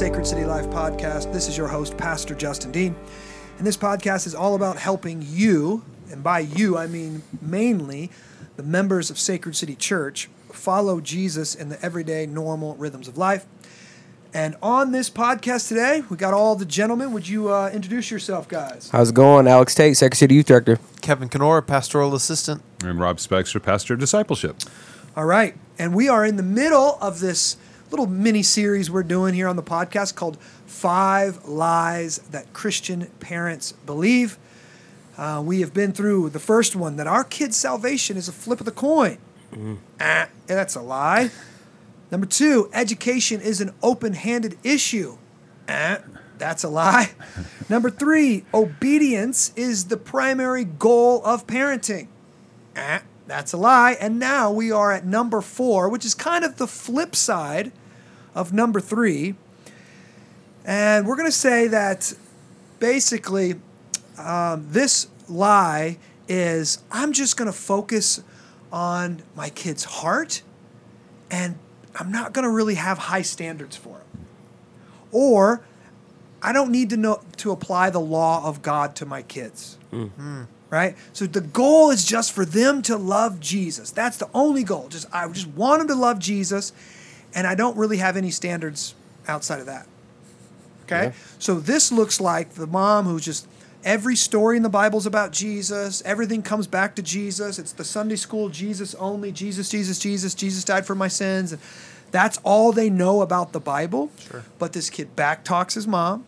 Sacred City Life podcast. This is your host, Pastor Justin Dean. And this podcast is all about helping you, and by you, I mean mainly the members of Sacred City Church, follow Jesus in the everyday, normal rhythms of life. And on this podcast today, we got all the gentlemen. Would you uh, introduce yourself, guys? How's it going? Alex Tate, Sacred City Youth Director. Kevin Kenora, pastoral assistant. I'm Rob Spexter, pastor of discipleship. All right. And we are in the middle of this little mini series we're doing here on the podcast called Five Lies That Christian Parents Believe. Uh, we have been through the first one that our kids' salvation is a flip of the coin. Ah, that's a lie. Number two, education is an open handed issue. Ah, that's a lie. Number three, obedience is the primary goal of parenting. Ah, that's a lie. And now we are at number four, which is kind of the flip side of number three. And we're going to say that basically um, this lie is I'm just going to focus on my kid's heart and I'm not going to really have high standards for him. Or I don't need to know to apply the law of God to my kids. Right? So the goal is just for them to love Jesus. That's the only goal. Just I just want them to love Jesus and I don't really have any standards outside of that. Okay? Yeah. So this looks like the mom who's just every story in the Bible's about Jesus. Everything comes back to Jesus. It's the Sunday school Jesus only. Jesus, Jesus, Jesus. Jesus died for my sins. And that's all they know about the Bible. Sure. But this kid back talks his mom.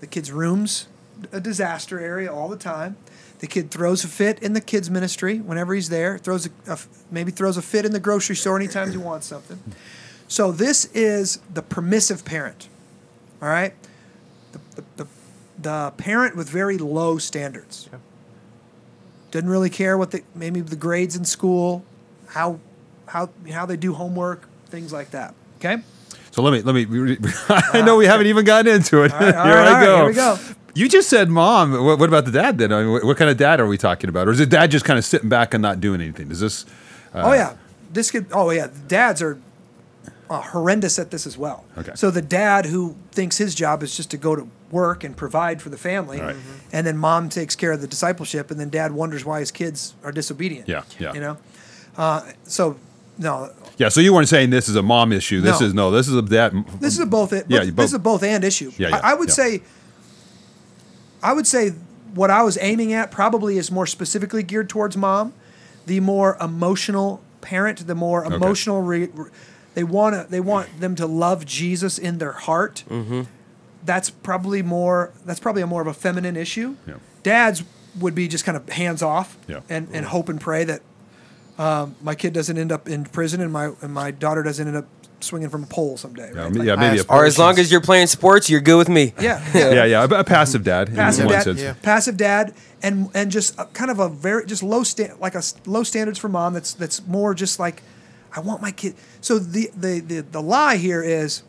The kid's room's a disaster area all the time. The kid throws a fit in the kids ministry whenever he's there. Throws a, a maybe throws a fit in the grocery store anytime he wants something. So this is the permissive parent. All right, the, the, the, the parent with very low standards. Yeah. Doesn't really care what the maybe the grades in school, how how how they do homework, things like that. Okay. So let me let me. I know we haven't even gotten into it. All right, all here right, I all right, go. here we go. You just said mom. What, what about the dad then? I mean, what, what kind of dad are we talking about? Or is it dad just kind of sitting back and not doing anything? Is this? Uh, oh yeah, this could. Oh yeah, dads are uh, horrendous at this as well. Okay. So the dad who thinks his job is just to go to work and provide for the family, Right. and then mom takes care of the discipleship, and then dad wonders why his kids are disobedient. Yeah, yeah. You know, uh, so no, Yeah. So you weren't saying this is a mom issue. This No. is no. This is a dad. this is a both. It, Yeah, both- this is a both and issue. Yeah, yeah, I, I would yeah. say. I would say what I was aiming at probably is more specifically geared towards mom, the more emotional parent, the more emotional. Re, re- they want to. They want them to love Jesus in their heart. Mm-hmm. That's probably more. That's probably a more of a feminine issue. Yeah. Dads would be just kind of hands off Yeah. and, and hope and pray that um, my kid doesn't end up in prison and my and my daughter doesn't end up swinging from a pole someday. Yeah, Right? me- Like- yeah, maybe a Or as long as you're playing sports, you're good with me. yeah, yeah, yeah, a, a passive dad. in passive one dad, sense. Yeah. passive dad, and and just a, kind of a very just low stand like a low standards for mom. That's that's more just like I want my kid. So the the the, the lie here is,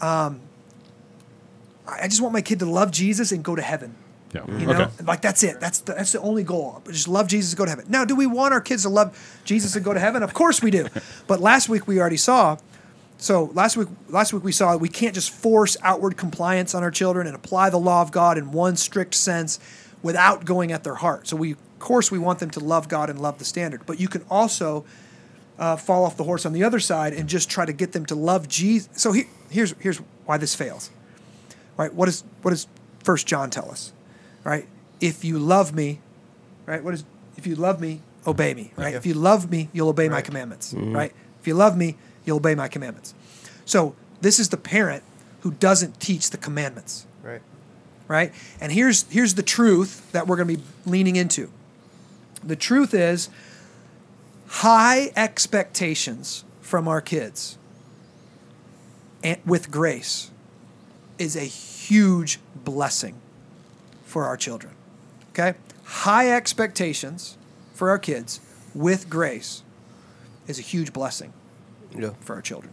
um, I just want my kid to love Jesus and go to heaven. Yeah. You know, Okay. like that's it. That's the, that's the only goal. Just love Jesus and go to heaven. Now, do we want our kids to love Jesus and go to heaven? Of course we do. but last week we already saw. So last week, last week we saw we can't just force outward compliance on our children and apply the law of God in one strict sense without going at their heart. So we, of course, we want them to love God and love the standard. But you can also uh, fall off the horse on the other side and just try to get them to love Jesus. So he, here's here's why this fails. Right? What is what does First John tell us? Right? If you love me, right? What is if you love me, obey me. Right? Yeah. If you love me, you'll obey my Right. commandments. Right? If you love me, you'll obey my commandments. So this is the parent who doesn't teach the commandments Right. right? And here's here's the truth that we're going to be leaning into. The truth is high expectations from our kids and with grace is a huge blessing for our children. Okay? High expectations for our kids with grace is a huge blessing Yeah. for our children.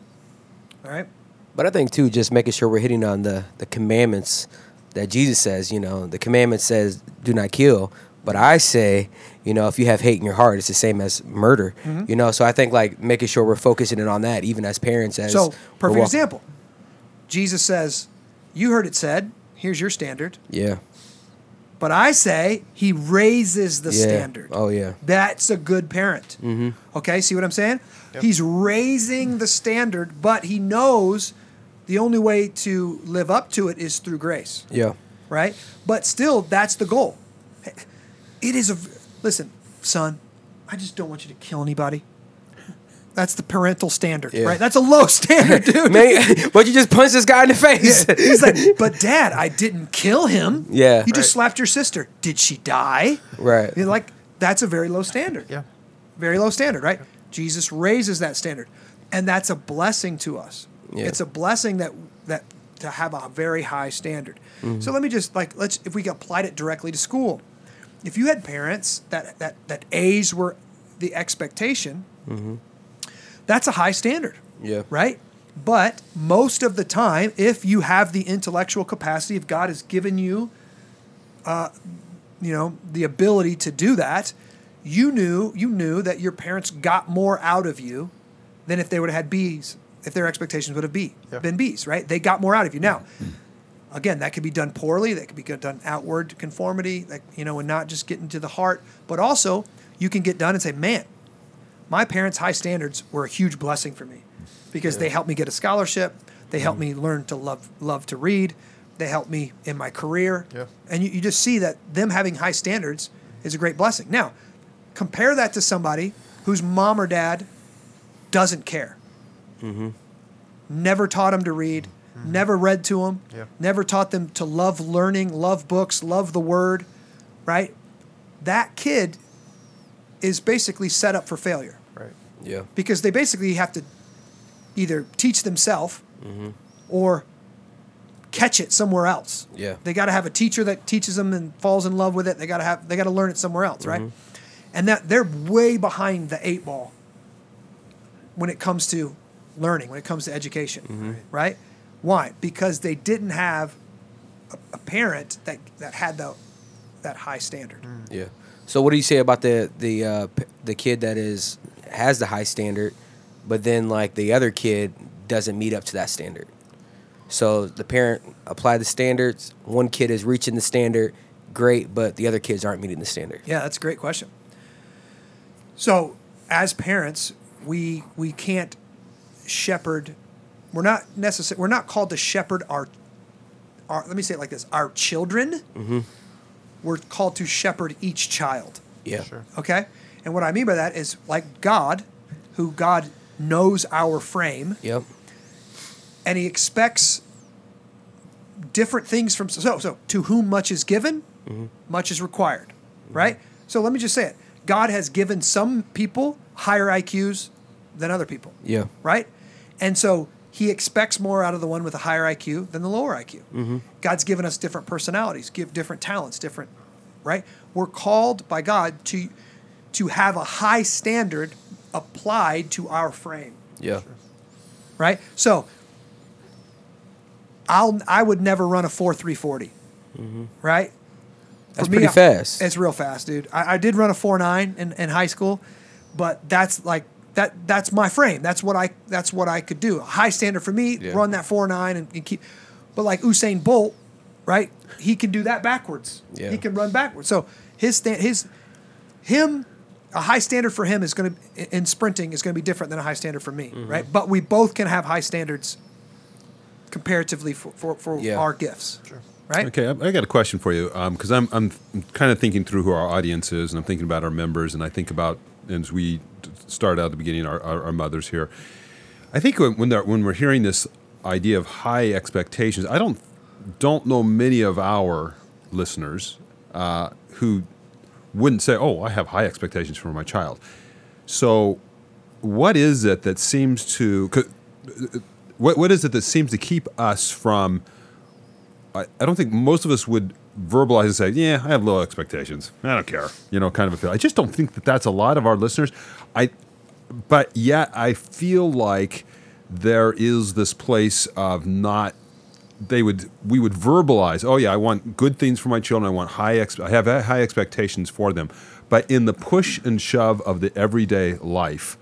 All right? But I think too, just making sure we're hitting on the the commandments that Jesus says. You know, the commandment says, "Do not kill." But I say, you know, if you have hate in your heart, it's the same as murder. Mm-hmm. You know, so I think like making sure we're focusing in on that, even as parents. As So, perfect walk- example. Jesus says, You heard it said, here's your standard. Yeah. But I say he raises the Yeah. standard. Oh yeah. That's a good parent. Mm-hmm. Okay, see what I'm saying? He's raising the standard, but he knows the only way to live up to it is through grace, Yeah. right? But still, that's the goal. It is a listen, son. I just don't want you to kill anybody. That's the parental standard, Yeah. right? That's a low standard, dude. Man, but you just punched this guy in the face. He's like, but dad, I didn't kill him. Yeah. You just Right. slapped your sister. Did she die? Right. You're like, that's a very low standard. Yeah. Very low standard, right? Jesus raises that standard. And that's a blessing to us. Yeah. It's a blessing that that to have a very high standard. Mm-hmm. So let me just like let's if we applied it directly to school. If you had parents that that that A's were the expectation, that's a high standard Mm-hmm. Yeah. right? But most of the time, if you have the intellectual capacity, if God has given you, uh, you know, the ability to do that, you knew you knew that your parents got more out of you than if they would have had B's, if their expectations would have be, Yeah. been B's, right? They got more out of you. Now, again, that could be done poorly. That could be done outward conformity, like you know, and not just getting to the heart. But also, you can get done and say, man, my parents' high standards were a huge blessing for me because they helped me get a scholarship. They helped mm-hmm. me learn to love love to read. They helped me in my career. Yeah. And you, you just see that them having high standards is a great blessing. Now, compare that to somebody whose mom or dad doesn't care. Mm-hmm. Never taught them to read, Mm-hmm. never read to them, Yeah. never taught them to love learning, love books, love the word, right? That kid is basically set up for failure Right. Yeah. because they basically have to either teach themselves mm-hmm. or catch it somewhere else. Yeah. They got to have a teacher that teaches them and falls in love with it. They got to have they got to learn it somewhere else, right? Mm-hmm. And that they're way behind the eight ball when it comes to learning, when it comes to education, right? Why? Because they didn't have a, a parent that that had the that high standard. Yeah. So what do you say about the the uh, p- the kid that is has the high standard, but then like the other kid doesn't meet up to that standard? So the parent applied the standards. One kid is reaching the standard, great, but the other kids aren't meeting the standard. Yeah, that's a great question. So, as parents, we we can't shepherd. We're not necessary. We're not called to shepherd our. Our let me say it like this: our children. Mm-hmm. We're called to shepherd each child. Yeah. Sure. Okay, and what I mean by that is like God, who God knows our frame, Yep. and He expects different things from. So, so to whom much is given, mm-hmm. much is required, mm-hmm. right? So let me just say it: God has given some people higher IQs than other people, Yeah. right? And so He expects more out of the one with a higher IQ than the lower IQ. Mm-hmm. God's given us different personalities, give different talents, different, right? We're called by God to to have a high standard applied to our frame Yeah. right? So I'll I would never run a four three forty, mm-hmm. right? That's For me, pretty I- fast. It's real fast, dude. I, I did run a four nine in, in high school, but that's like that that's my frame. That's what I that's what I could do. A high standard for me, Yeah. run that four nine and, and keep. But like Usain Bolt, right? He can do that backwards. Yeah. He can run backwards. So his stand his him a high standard for him is going to in sprinting is going to be different than a high standard for me, Mm-hmm. right? But we both can have high standards comparatively for for, for Yeah. our gifts, Sure. right? Okay, I, I got a question for you because I'm I'm kind of thinking through who our audience is, and I'm thinking about our members, and I think about as we t- started out at the beginning, our, our, our mothers here. I think when when, when we're hearing this idea of high expectations, I don't don't know many of our listeners uh, who wouldn't say, "Oh, I have high expectations for my child." So, what is it that seems to what what is it that seems to keep us from I, I don't think most of us would verbalize and say, "Yeah, I have low expectations. I don't care." You know, kind of a feel. I just don't think that that's a lot of our listeners. I, but yet I feel like there is this place of not. They would we would verbalize, "Oh yeah, I want good things for my children. I want high. Ex- I have uh, high expectations for them." But in the push and shove of the everyday life,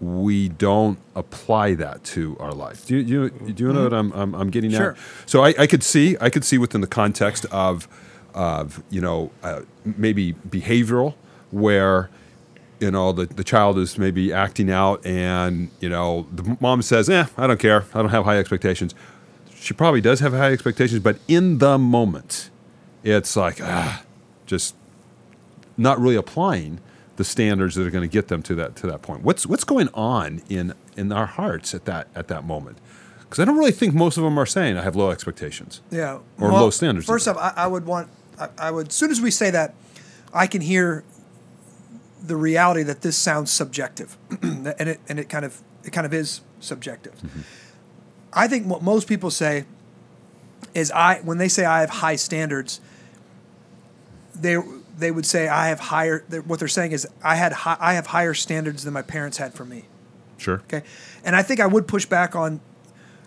we don't apply that to our life. Do you, do you, do you know what I'm, I'm, I'm getting Sure. at? So I, I could see I could see within the context of of you know uh, maybe behavioral where you know the, the child is maybe acting out and you know the mom says eh I don't care I don't have high expectations. She probably does have high expectations, but in the moment, it's like ah, just not really applying the standards that are going to get them to that to that point. What's what's going on in in our hearts at that at that moment? Because I don't really think most of them are saying I have low expectations. Yeah. Or low standards First off, I, I would want, I, I would, as soon as we say that, I can hear the reality that this sounds subjective, and it and it kind of it kind of is subjective. Mm-hmm. I think what most people say is I when they say I have high standards, they they would say I have higher. What they're saying is I had hi, I have higher standards than my parents had for me. Sure. Okay. And I think I would push back on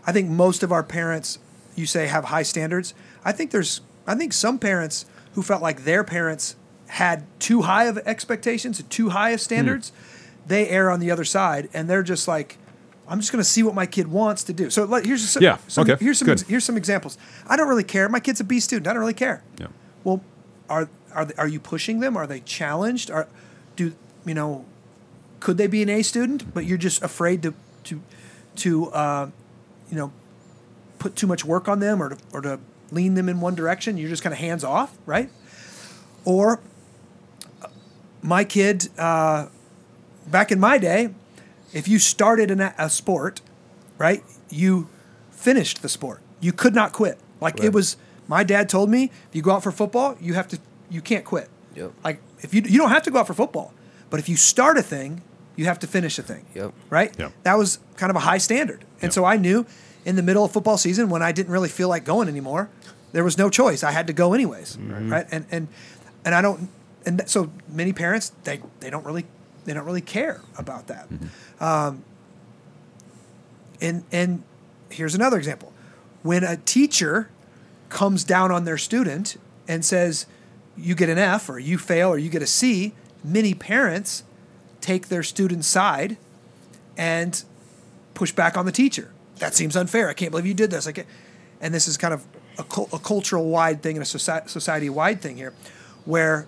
I think most of our parents you say have high standards. I think there's I think some parents who felt like their parents had too high of expectations and too high of hmm. standards, they err on the other side and they're just like I'm just going to see what my kid wants to do. So like, here's some, Yeah, some okay, here's some here's some examples. I don't really care. My kid's a B student. I don't really care. Yeah. Well, are are they, are you pushing them? Are they challenged? Are do you know? Could they be an A student, but you're just afraid to to to uh, you know put too much work on them or to, or to lean them in one direction? You're just kind of hands off, right? Or uh, my kid uh, back in my day, if you started in a, a sport, right, you finished the sport. You could not quit. Like it was. My dad told me, if you go out for football, you have to. You can't quit. Yep. Like if you you don't have to go out for football, but if you start a thing, you have to finish a thing. Yep. Right. Yep. That was kind of a high standard, and Yep. so I knew in the middle of football season when I didn't really feel like going anymore, there was no choice. I had to go anyways. Right. And and and I don't. And that- so many parents they they don't really they don't really care about that. Um, and and here's another example. When a teacher comes down on their student and says, "You get an F or you fail or you get a C, many parents take their student's side and push back on the teacher. That seems unfair. I can't believe you did this. And this is kind of a, a cultural wide thing and a society wide thing here, where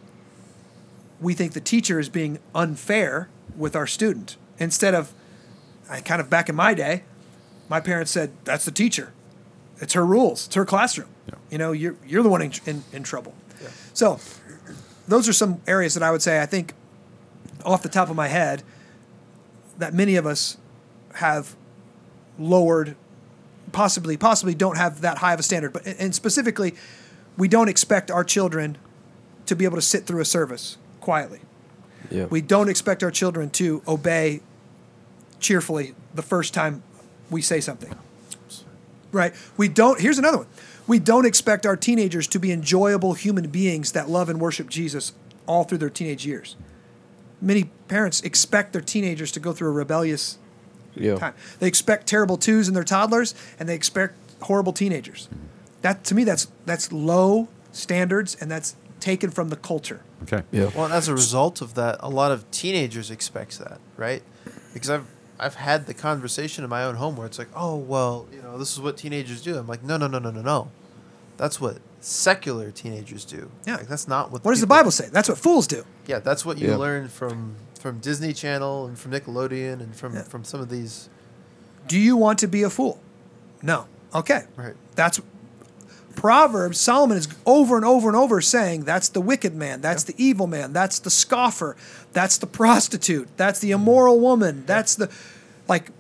we think the teacher is being unfair with our student instead of I kind of back in my day, my parents said that's the teacher, it's her rules, it's her classroom. Yeah. You know, you're you're the one in in, in trouble. So those are some areas that I would say I think off the top of my head that many of us have lowered possibly possibly don't have that high of a standard but and specifically we don't expect our children to be able to sit through a service quietly Yeah. we don't expect our children to obey cheerfully the first time we say something. Right? We don't, here's another one. We don't expect our teenagers to be enjoyable human beings that love and worship Jesus all through their teenage years. Many parents expect their teenagers to go through a rebellious yeah. time. They expect terrible twos in their toddlers and they expect horrible teenagers. That to me that's that's low standards and that's taken from the culture. Okay. Yeah. Well, as a result of that, a lot of teenagers expects that, right? Because I've I've had the conversation in my own home where it's like, oh well, you know, this is what teenagers do. I'm like, no, no, no, no, no, no. That's what secular teenagers do. Yeah. Like, that's not what. What does the people- Bible say? That's what fools do. Yeah, that's what you Yeah. learn from from Disney Channel and from Nickelodeon and from Yeah. from some of these. Do you want to be a fool? No. Okay. Right. That's Proverbs, Solomon is over and over and over saying that's the wicked man, that's the evil man, that's the scoffer, that's the prostitute, that's the immoral woman, that's the like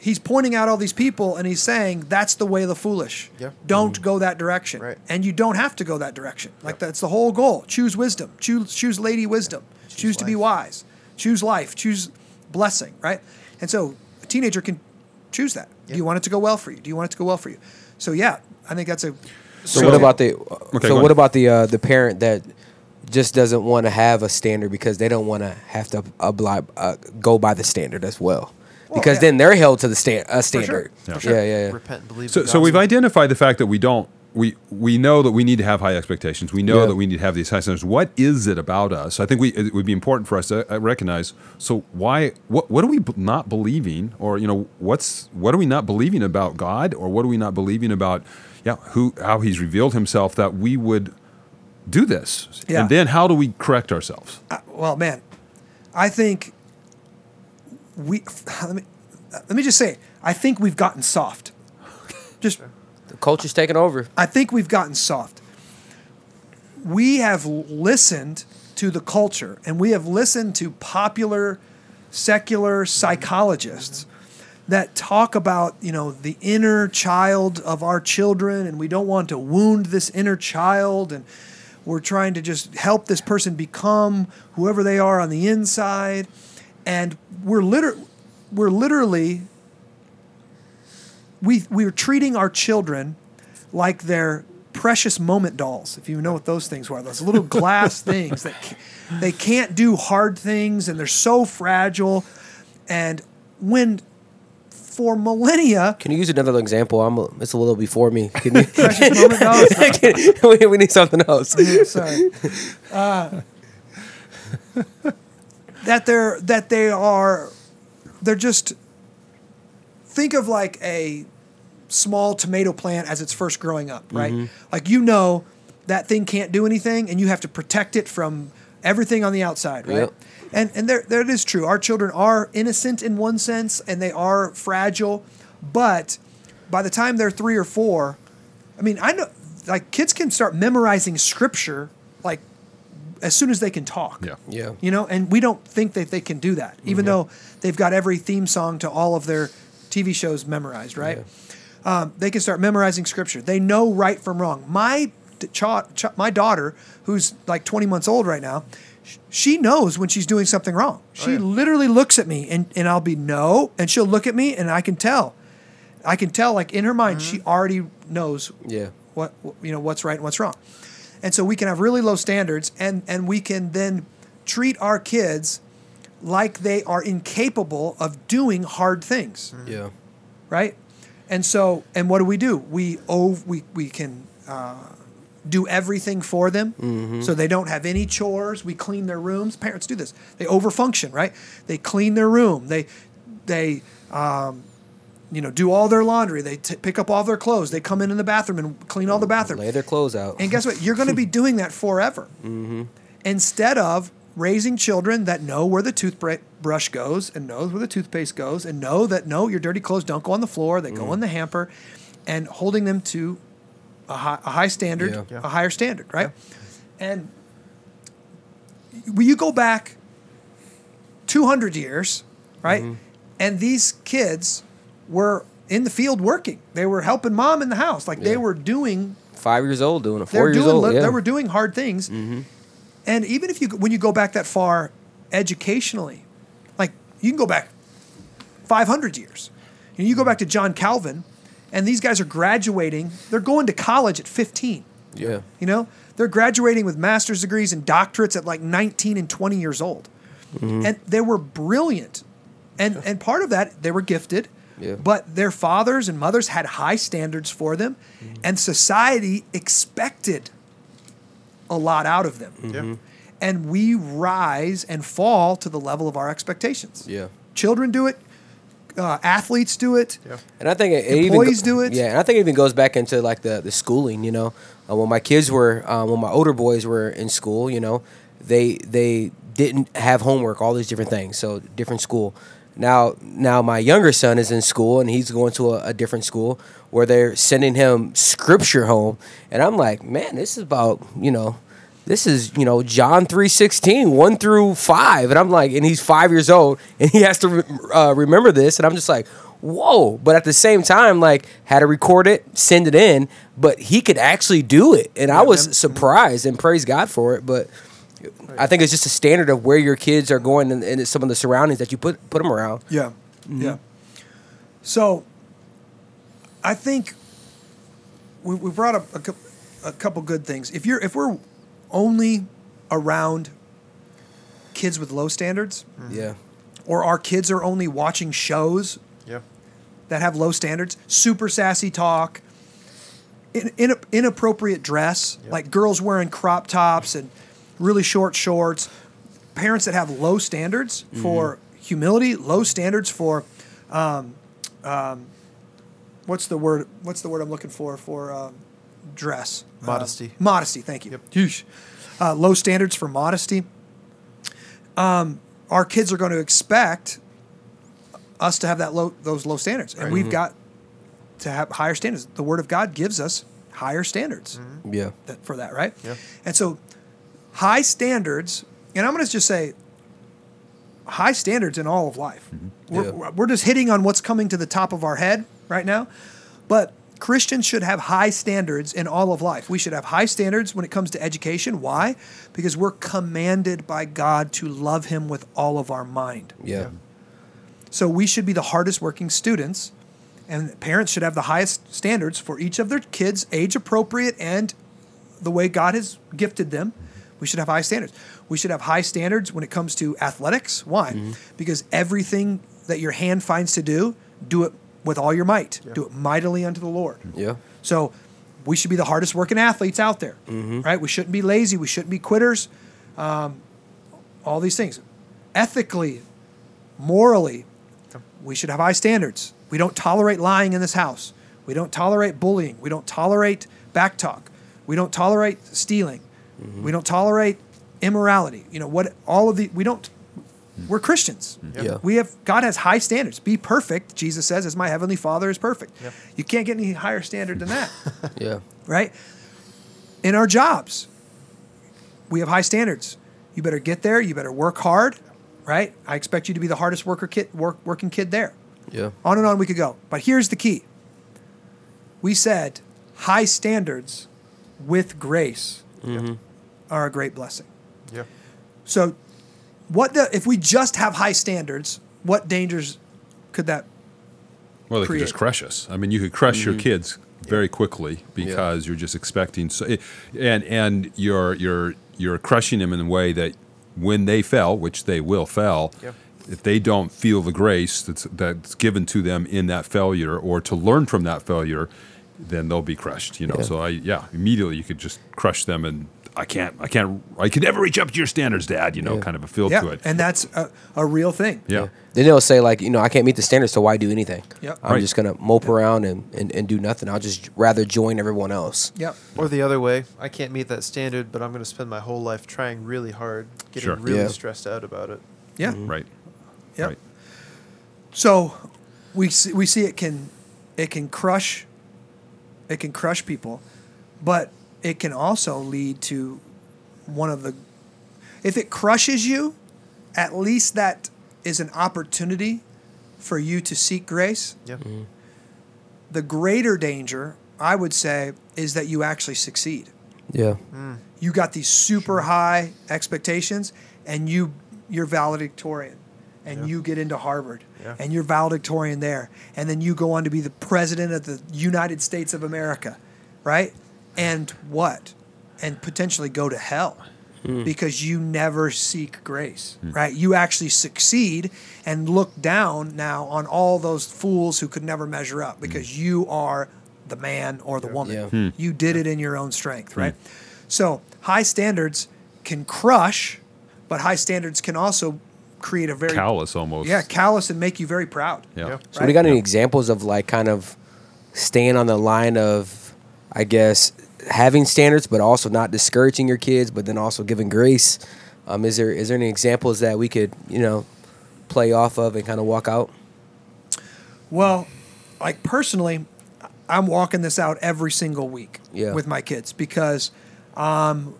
he's pointing out all these people and he's saying that's the way of the foolish. Yeah. Don't mm-hmm. go that direction. Right. And you don't have to go that direction. Like that's the whole goal. Choose wisdom. Choose choose lady wisdom. Choose, to be wise. Choose life. Choose blessing, right? And so a teenager can choose that. Do you want it to go well for you? Do you want it to go well for you? So yeah, I think that's a So, So- what about the Okay, so what ahead. about the uh, the parent that just doesn't want to have a standard because they don't want to have to obli- uh, go by the standard as well. Well, Because yeah. then they're held to the stand a sure. standard. Yeah. Yeah, For sure. yeah, yeah. Repent and believe. So, so we've identified the fact that we don't we we know that we need to have high expectations. We know Yeah. that we need to have these high standards. What is it about us? I think we it would be important for us to uh, recognize. So why what what are we not believing, or you know what's what are we not believing about God, or what are we not believing about yeah who how He's revealed Himself that we would do this, Yeah. and then how do we correct ourselves? I- well, man, I think we let me let me just say, I think we've gotten soft. Just The culture's taken over. I think we've gotten soft. We have listened to the culture and we have listened to popular secular psychologists that talk about, you know, the inner child of our children and we don't want to wound this inner child and we're trying to just help this person become whoever they are on the inside and we're liter- we're literally we we're treating our children like they're precious moment dolls. If you know what those things were, those little glass things that they can't do hard things and they're so fragile. And when for millennia, Can you use another example? I'm it's a little before me. Can you, moment we, we need something else. sorry. Uh, that they're that they are they're just think of like a small tomato plant as it's first growing up, right? Mm-hmm. Like you know that thing can't do anything and you have to protect it from everything on the outside, right? Yep. And and there there it is true. Our children are innocent in one sense and they are fragile, but by the time they're 3 or 4, I mean, I know like kids can start memorizing scripture like as soon as they can talk. Yeah. Yeah. You know, and we don't think that they can do that, even though they've got every theme song to all of their TV shows memorized, right? Um, they can start memorizing scripture. They know right from wrong. My d- cha- cha- my daughter, who's like 20 months old right now, sh- she knows when she's doing something wrong. She yeah. literally looks at me and, and I'll be no, and she'll look at me and I can tell. I can tell, like in her mind, she already knows Yeah. what you know what's right and what's wrong and so we can have really low standards and and we can then treat our kids like they are incapable of doing hard things Yeah. right and so and what do we do we oh we we can uh, do everything for them. Mm-hmm. So they don't have any chores. We clean their rooms. Parents do this. They overfunction right? They clean their room. They they um, you know do all their laundry. They t- pick up all their clothes. They come in in the bathroom and clean all the bathroom. Lay their clothes out. and guess what? You're going to be doing that forever. Mm-hmm. Instead of raising children that know where the toothbrush goes and knows where the toothpaste goes and know that no, your dirty clothes don't go on the floor, they go mm. in the hamper, and holding them to a high, a high standard, Yeah. Yeah. a higher standard, right? And when you go back 200 years, right? Mm-hmm. And these kids were in the field working. They were helping mom in the house. Like they were doing Five years old doing it. they're Four years doing old. yeah. they were doing hard things mm-hmm. and even if you when you go back that far educationally like you can go back 500 years know, you go back to john calvin and these guys are graduating. They're going to college at 15 yeah. you know? They're graduating with master's degrees and doctorates at like 19 and 20 years old. Mm-hmm. And they were brilliant. And and part of that they were gifted. Yeah. but their fathers and mothers had high standards for them. Mm-hmm. And society expected a lot out of them. Mm-hmm. Yeah. and we rise and fall to the level of our expectations. Yeah. children do it uh, athletes do it Yeah. And I think it, it even Employees go- do it. Yeah, and I think it even goes back into like the the schooling. You know, uh, when my kids were, uh, when my older boys were in school, you know, they they didn't have homework, all these different things. So different school. Now, now my younger son is in school and he's going to a, a different school where they're sending him scripture home, and I'm like, man, this is about you know. This is, you know, John 3.16, 1 through 5. And I'm like, and he's five years old, and he has to re- uh, remember this. And I'm just like, whoa. But at the same time, like, had to record it, send it in, but he could actually do it. And I was surprised and praise God for it. But I think it's just a standard of where your kids are going and, and some of the surroundings that you put, put them around. Yeah. Yeah. So I think we, we brought up a, a couple good things. If you're if we're only around kids with low standards Yeah. or our kids are only watching shows Yeah. that have low standards, super sassy talk, in, in, inappropriate dress, like girls wearing crop tops and really short shorts. Parents that have low standards for humility, low standards for, um, um, what's the word? What's the word I'm looking for for um, dress? Uh, Modesty. modesty. Thank you. Yep. Uh, low standards for modesty. Um, our kids are going to expect us to have that low those low standards, and Right. we've got to have higher standards. The Word of God gives us higher standards Yeah. that, for that, right? Yeah. And so, high standards, and I'm going to just say, high standards in all of life. We're, Yeah. we're just hitting on what's coming to the top of our head right now, but Christians should have high standards in all of life. We should have high standards when it comes to education. Why? Because we're commanded by God to love Him with all of our mind. Yeah. So we should be the hardest working students, and parents should have the highest standards for each of their kids, age appropriate and the way God has gifted them. We should have high standards. We should have high standards when it comes to athletics. Why? Mm-hmm. Because everything that your hand finds to do, do it with all your might. Do it mightily unto the Lord. Yeah. So we should be the hardest working athletes out there, right? We shouldn't be lazy. We shouldn't be quitters. Um, all these things. Ethically, morally, we should have high standards. We don't tolerate lying in this house. We don't tolerate bullying. We don't tolerate backtalk. We don't tolerate stealing. We don't tolerate immorality. You know what? All of the we don't. We're Christians. Mm-hmm. Yeah. We have God has high standards. Be perfect, Jesus says, as my heavenly Father is perfect. Yep. You can't get any higher standard than that, Yeah. right? In our jobs, we have high standards. You better get there. You better work hard, right? I expect you to be the hardest worker kid, work, working kid there. Yeah. On and on we could go. But here's the key. We said high standards with grace mm-hmm. are a great blessing. Yeah. So, what the if we just have high standards, what dangers could that? Well, they create. could just crush us. I mean, you could crush your mm-hmm. kids very quickly because you're just expecting so, eh, and and you're you're you're crushing them in a way that when they fell, which they will fail, Yep. if they don't feel the grace that's that's given to them in that failure or to learn from that failure, then they'll be crushed. You know. Yeah. So I yeah, immediately you could just crush them and. I can't, I can't, I could never reach up to your standards, Dad. You know, Yeah. kind of a feel Yeah, to it. and that's a, a real thing. yeah. Then they'll say like, you know, I can't meet the standards, so why do anything? Yep. I'm Right. just gonna mope around and, and, and do nothing. I'll just rather join everyone else. Yep. Or the other way, I can't meet that standard, but I'm going to spend my whole life trying really hard, getting Sure. really Yeah. stressed out about it. Yeah. Mm-hmm. Right. Yep. Right. So we see, we see it can it can crush it can crush people, but it can also lead to one of the if it crushes you, at least that is an opportunity for you to seek grace. Yeah. Mm-hmm. The greater danger, I would say, is that you actually succeed. Yeah. Mm. You got these super high expectations and you you're valedictorian and Yeah. you get into Harvard Yeah. and you're valedictorian there and then you go on to be the president of the United States of America, right? And what? And potentially go to hell hmm. because you never seek grace, hmm. right? You actually succeed and look down now on all those fools who could never measure up hmm. because you are the man or the woman. Yeah. You did it in your own strength, right? So high standards can crush, but high standards can also create a very Callous almost. yeah callous and make you very proud. Yeah. Yeah. So we got any examples of like kind of staying on the line of, I guess, having standards, but also not discouraging your kids, but then also giving grace. Um, is there is there any examples that we could you know play off of and kind of walk out? Well, like personally, I'm walking this out every single week Yeah. with my kids because um,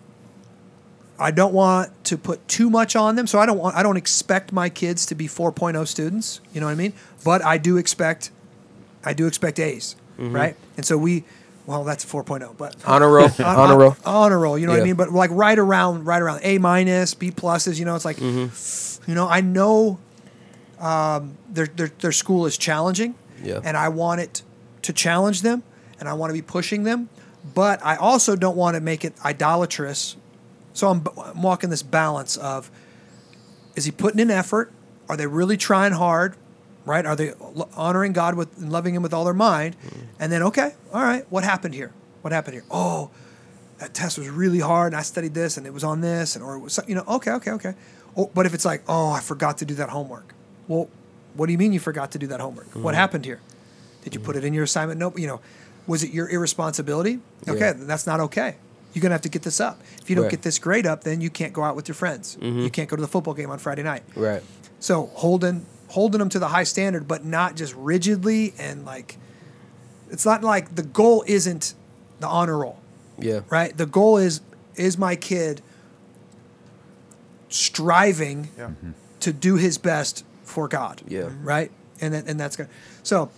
I don't want to put too much on them. So I don't want I don't expect my kids to be 4.0 students. You know what I mean? But I do expect I do expect A's, Mm-hmm. right? And so we. Well, that's 4.0, but Honor roll, on- honor on- roll. honor roll. You know what I Yeah. mean? But like right around, right around A minus, B pluses. You know, it's like, Mm-hmm. you know, I know um, their, their their school is challenging, Yeah. and I want it to challenge them, and I want to be pushing them, but I also don't want to make it idolatrous. So I'm, I'm walking this balance of, is he putting in effort? Are they really trying hard? Right? Are they honoring God with and loving Him with all their mind? And then, okay, all right, what happened here? What happened here? Oh, that test was really hard, and I studied this, and it was on this, and or it was you know, okay, okay, okay. Oh, but if it's like, oh, I forgot to do that homework. Well, what do you mean you forgot to do that homework? What mm-hmm. happened here? Did you put it in your assignment note? You know, was it your irresponsibility? Okay, Yeah. that's not okay. You're gonna have to get this up. If you don't Right. get this grade up, then you can't go out with your friends. Mm-hmm. You can't go to the football game on Friday night. Right. So holding holding them to the high standard, but not just rigidly and like it's not like the goal isn't the honor roll, Yeah. right? The goal is is my kid striving Yeah. Mm-hmm. to do his best for God. Yeah. Right? And that, and that's good. So I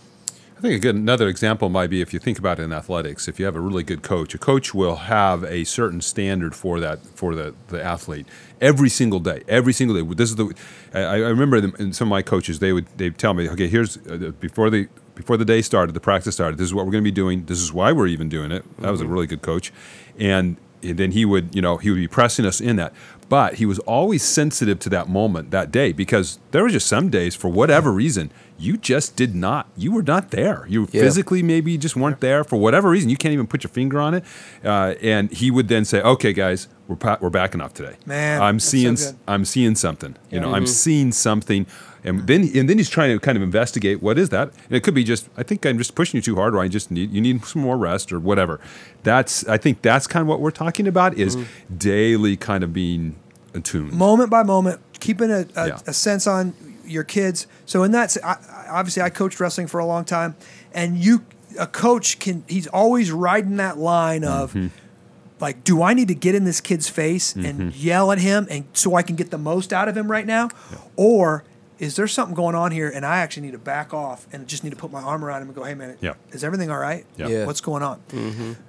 think a good another example might be if you think about it in athletics. If you have a really good coach, a coach will have a certain standard for that for the, the athlete every single day. Every single day. This is the. I, I remember them, some of my coaches they would they tell me, okay, here's uh, before the before the day started, the practice started. This is what we're going to be doing. This is why we're even doing it. That was a really good coach, and. And then he would, you know, he would be pressing us in that. But he was always sensitive to that moment, that day, because there were just some days, for whatever reason, you just did not, you were not there. You Yeah. physically maybe just weren't there for whatever reason. You can't even put your finger on it. Uh, and he would then say, "Okay, guys, we're pa- we're backing off today. Man, I'm that's so seeing. I'm seeing something. You know, Mm-hmm. I'm seeing something." And then and then he's trying to kind of investigate what is that. And it could be just I think I'm just pushing you too hard, or I just need you need some more rest or whatever. That's I think that's kind of what we're talking about is Mm-hmm. daily kind of being attuned. moment by moment, keeping a, a, Yeah. a sense on your kids. So in that, I, I- obviously, I coached wrestling for a long time, and you, a coach can, he's always riding that line of, Mm-hmm. like, do I need to get in this kid's face and yell at him, and so I can get the most out of him right now, or is there something going on here, and I actually need to back off and just need to put my arm around him and go, hey man, Yeah. is everything all right? Yeah. Yeah. What's going on?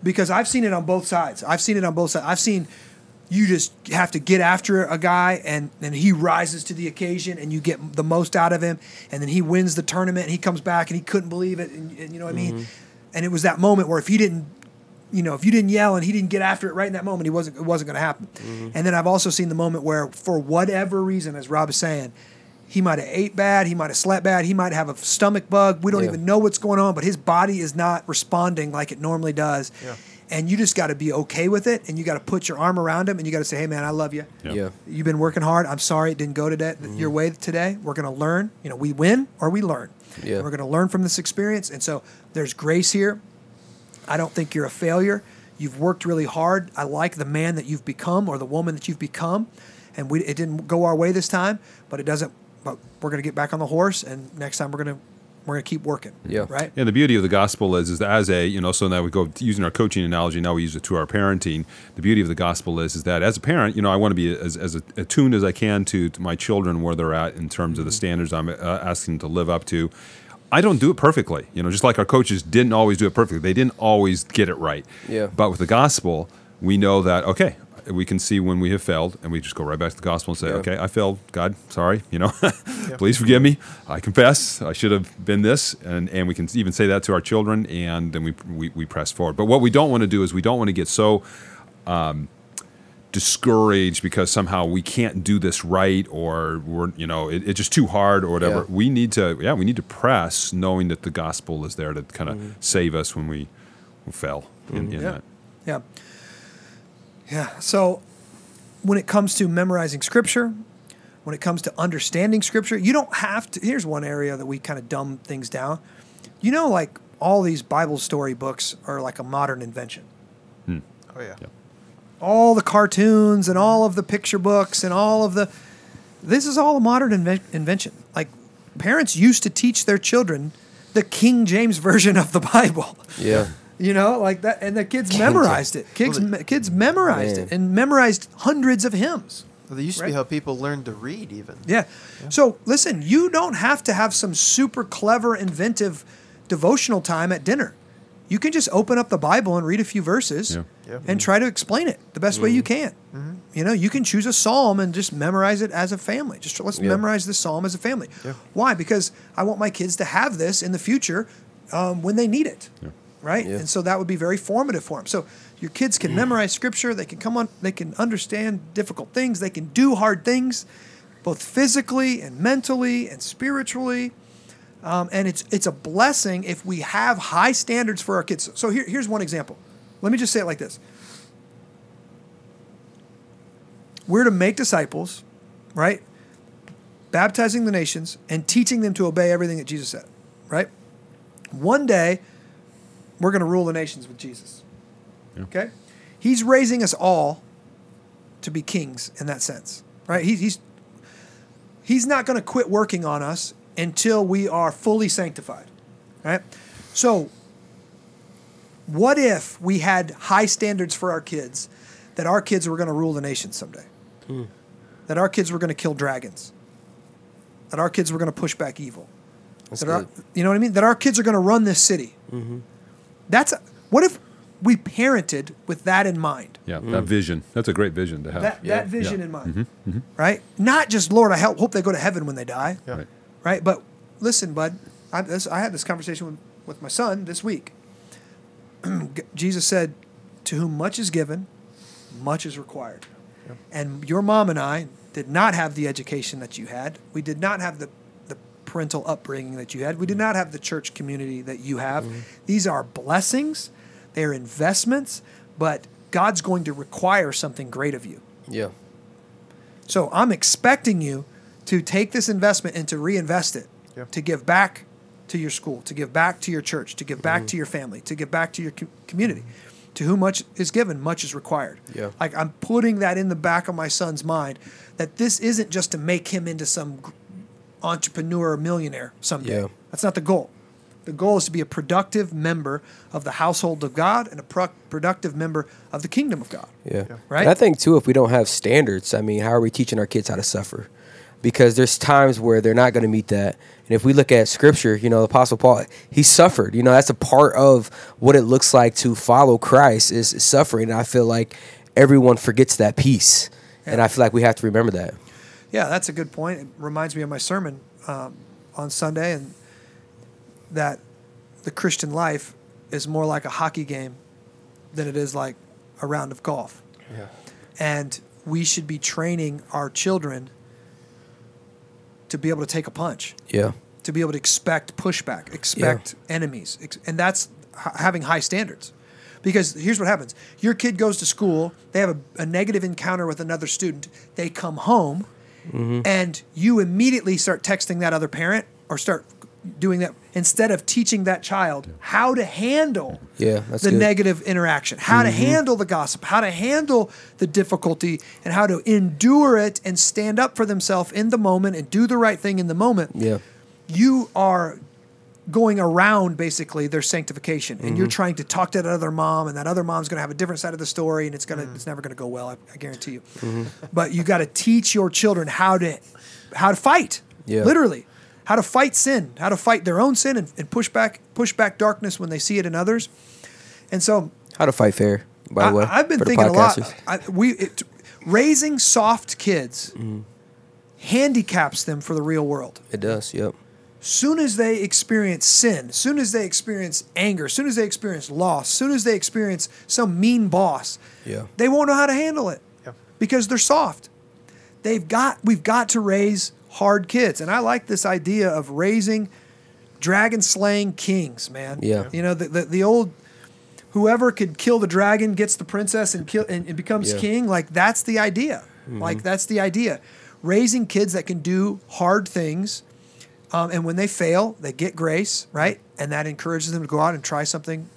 Because I've seen it on both sides. I've seen it on both sides. I've seen you just have to get after a guy and and he rises to the occasion and you get the most out of him and then he wins the tournament and he comes back and he couldn't believe it and, and you know what I mean? Mm-hmm. And it was that moment where if he didn't you know if you didn't yell and he didn't get after it right in that moment he wasn't it wasn't going to happen mm-hmm. and then I've also seen the moment where for whatever reason as Rob is saying he might have ate bad he might have slept bad he might have a stomach bug we don't Yeah. even know what's going on but his body is not responding like it normally does. Yeah. And you just got to be okay with it and you got to put your arm around him and you got to say hey man i love you Yeah. Yeah. you've been working hard. I'm sorry it didn't go today mm-hmm. your way today. We're going to learn. You know we win or we learn. Yeah. And we're going to learn from this experience. And so there's grace here. I don't think you're a failure. You've worked really hard. I like the man that you've become or the woman that you've become. And we it didn't go our way this time but it doesn't but we're going to get back on the horse and next time we're going to we're going to keep working Yeah. right And the beauty of the gospel is, is that as a, you know, so now we go using our coaching analogy, now we use it to our parenting. The beauty of the gospel is, is that as a parent, you know, I want to be as, as attuned as I can to, to my children where they're at in terms of the standards I'm uh, asking them to live up to. I don't do it perfectly, you know, just like our coaches didn't always do it perfectly. They didn't always get it right. Yeah. But with the gospel, we know that, okay, we can see when we have failed and we just go right back to the gospel and say, Yeah. okay, I failed. God, sorry, you know, please forgive me. I confess I should have been this. And, and we can even say that to our children and then we, we, we press forward. But what we don't want to do is we don't want to get so um, discouraged because somehow we can't do this right or we're, you know, it, it's just too hard or whatever. Yeah. We need to, yeah, we need to press knowing that the gospel is there to kind of Mm-hmm. save us when we fell in, in Yeah. that. Yeah. Yeah. So when it comes to memorizing scripture, when it comes to understanding scripture, you don't have to. Here's one area that we kind of dumb things down. You know, like all these Bible story books are like a modern invention. Hmm. Oh yeah. Yep. All the cartoons and all of the picture books and all of the. This is all a modern inven- invention. Like parents used to teach their children the King James version of the Bible. Yeah. You know, like that, and the kids memorized it. Kids, Well, me- kids memorized Man. it and memorized hundreds of hymns. Well, they used to Right. be how people learned to read, even. Yeah. So listen, you don't have to have some super clever, inventive devotional time at dinner. You can just open up the Bible and read a few verses Yeah. Yeah. and try to explain it the best way you can. You know, you can choose a psalm and just memorize it as a family. Just let's Yeah. memorize this psalm as a family. Yeah. Why? Because I want my kids to have this in the future um, when they need it. Right? Yeah. And so that would be very formative for them. So your kids can memorize scripture, they can come on they can understand difficult things, they can do hard things, both physically and mentally and spiritually. Um, and it's it's a blessing if we have high standards for our kids. So here, here's one example. let me just say it like this. We're to make disciples, right? Baptizing the nations and teaching them to obey everything that Jesus said, right? One day, we're going to rule the nations with Jesus. Yeah. Okay? He's raising us all to be kings in that sense, right? He, he's he's not going to quit working on us until we are fully sanctified, right? So, what if we had high standards for our kids, that our kids were going to rule the nation someday, hmm. that our kids were going to kill dragons, that our kids were going to push back evil, That's that our, good. you know what I mean? That our kids are going to run this city. Mm-hmm. That's what if we parented with that in mind. Yeah, that mm. vision. That's a great vision to have. That, Yeah. that vision Yeah. in mind, mm-hmm, mm-hmm. right? Not just Lord, I help, hope they go to heaven when they die, Yeah. Right. right? But listen, bud, I, this, I had this conversation with, with my son this week. Jesus said, "To whom much is given, much is required." And your mom and I did not have the education that you had. We did not have the the parental upbringing that you had. We did mm. not have the church community that you have. Mm-hmm. These are blessings. They are investments, but God's going to require something great of you. Yeah. So I'm expecting you to take this investment and to reinvest it, Yep. to give back to your school, to give back to your church, to give back mm-hmm. to your family, to give back to your co- community. To whom much is given, much is required. Yeah. Like I'm putting that in the back of my son's mind that this isn't just to make him into some entrepreneur or millionaire someday. Yeah. That's not the goal. The goal is to be a productive member of the household of God and a pro- productive member of the kingdom of God. Yeah. Right? And I think too, if we don't have standards, I mean, how are we teaching our kids how to suffer? Because there's times where they're not going to meet that. And if we look at scripture, you know, the apostle Paul, he suffered. You know, that's a part of what it looks like to follow Christ is, is suffering. And I feel like everyone forgets that piece. And I feel like we have to remember that. Yeah, that's a good point. It reminds me of my sermon um, on Sunday, and that the Christian life is more like a hockey game than it is like a round of golf. Yeah. And we should be training our children to be able to take a punch, Yeah. to be able to expect pushback, expect enemies, and that's having high standards. Because here's what happens: your kid goes to school, they have a, a negative encounter with another student, they come home, Mm-hmm. and you immediately start texting that other parent or start doing that instead of teaching that child how to handle Yeah. The good. negative interaction, how to mm-hmm. handle the gossip, how to handle the difficulty, and how to endure it and stand up for themselves in the moment and do the right thing in the moment. Yeah. You are going around basically their sanctification, and Mm-hmm. you're trying to talk to that other mom, and that other mom's going to have a different side of the story, and it's gonna it's never going to go well. I, I guarantee you. Mm-hmm. But you got to teach your children how to how to fight, Yeah. literally. How to fight sin, how to fight their own sin, and, and push back push back darkness when they see it in others. And so How to fight fair, by the way. I've been thinking a lot. I, we it, raising soft kids Mm-hmm. handicaps them for the real world. It does. Yep. Soon as they experience sin, soon as they experience anger, soon as they experience loss, soon as they experience some mean boss, Yeah. they won't know how to handle it Yep. because they're soft. They've got we've got to raise hard kids, and I like this idea of raising dragon slaying kings, man. Yeah. you know the the, the old whoever could kill the dragon gets the princess and kill and, and becomes Yeah. king. Like that's the idea. Like mm-hmm. that's the idea. Raising kids that can do hard things, um, and when they fail, they get grace, right? And that encourages them to go out and try something.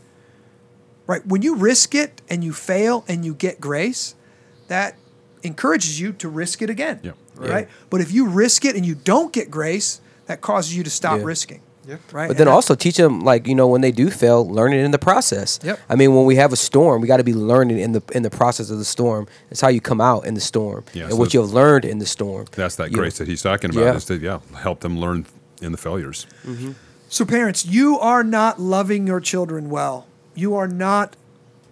Right. When you risk it and you fail and you get grace, that encourages you to risk it again. Yeah. Right. But if you risk it and you don't get grace, that causes you to stop Yeah. risking. Yep. Right. But then And that- also teach them, like you know, when they do fail, learn it in the process. Yep. I mean, when we have a storm, we got to be learning in the in the process of the storm. It's how you come out in the storm, Yeah, and so what you have learned in the storm. That's that You- grace that he's talking about Yeah. is to yeah help them learn in the failures. So, parents, you are not loving your children well. You are not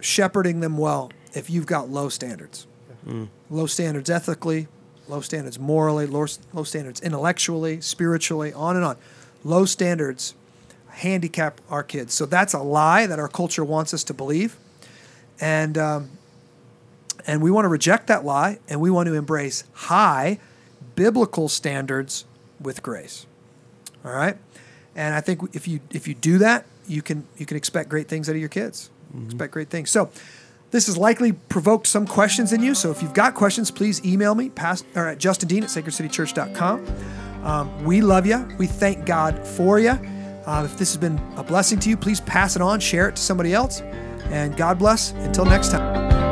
shepherding them well if you've got low standards. Low standards ethically, low standards morally, low, low standards intellectually, spiritually, on and on. Low standards handicap our kids. So, that's a lie that our culture wants us to believe. And, um, and we want to reject that lie and we want to embrace high biblical standards with grace. All right, and I think if you if you do that, you can you can expect great things out of your kids. expect great things. So, this has likely provoked some questions in you. So, if you've got questions, please email me, past, or at justindean at sacredcitychurch.com. Um, we love you. We thank God for you. Uh, if this has been a blessing to you, please pass it on, share it to somebody else. And God bless. Until next time.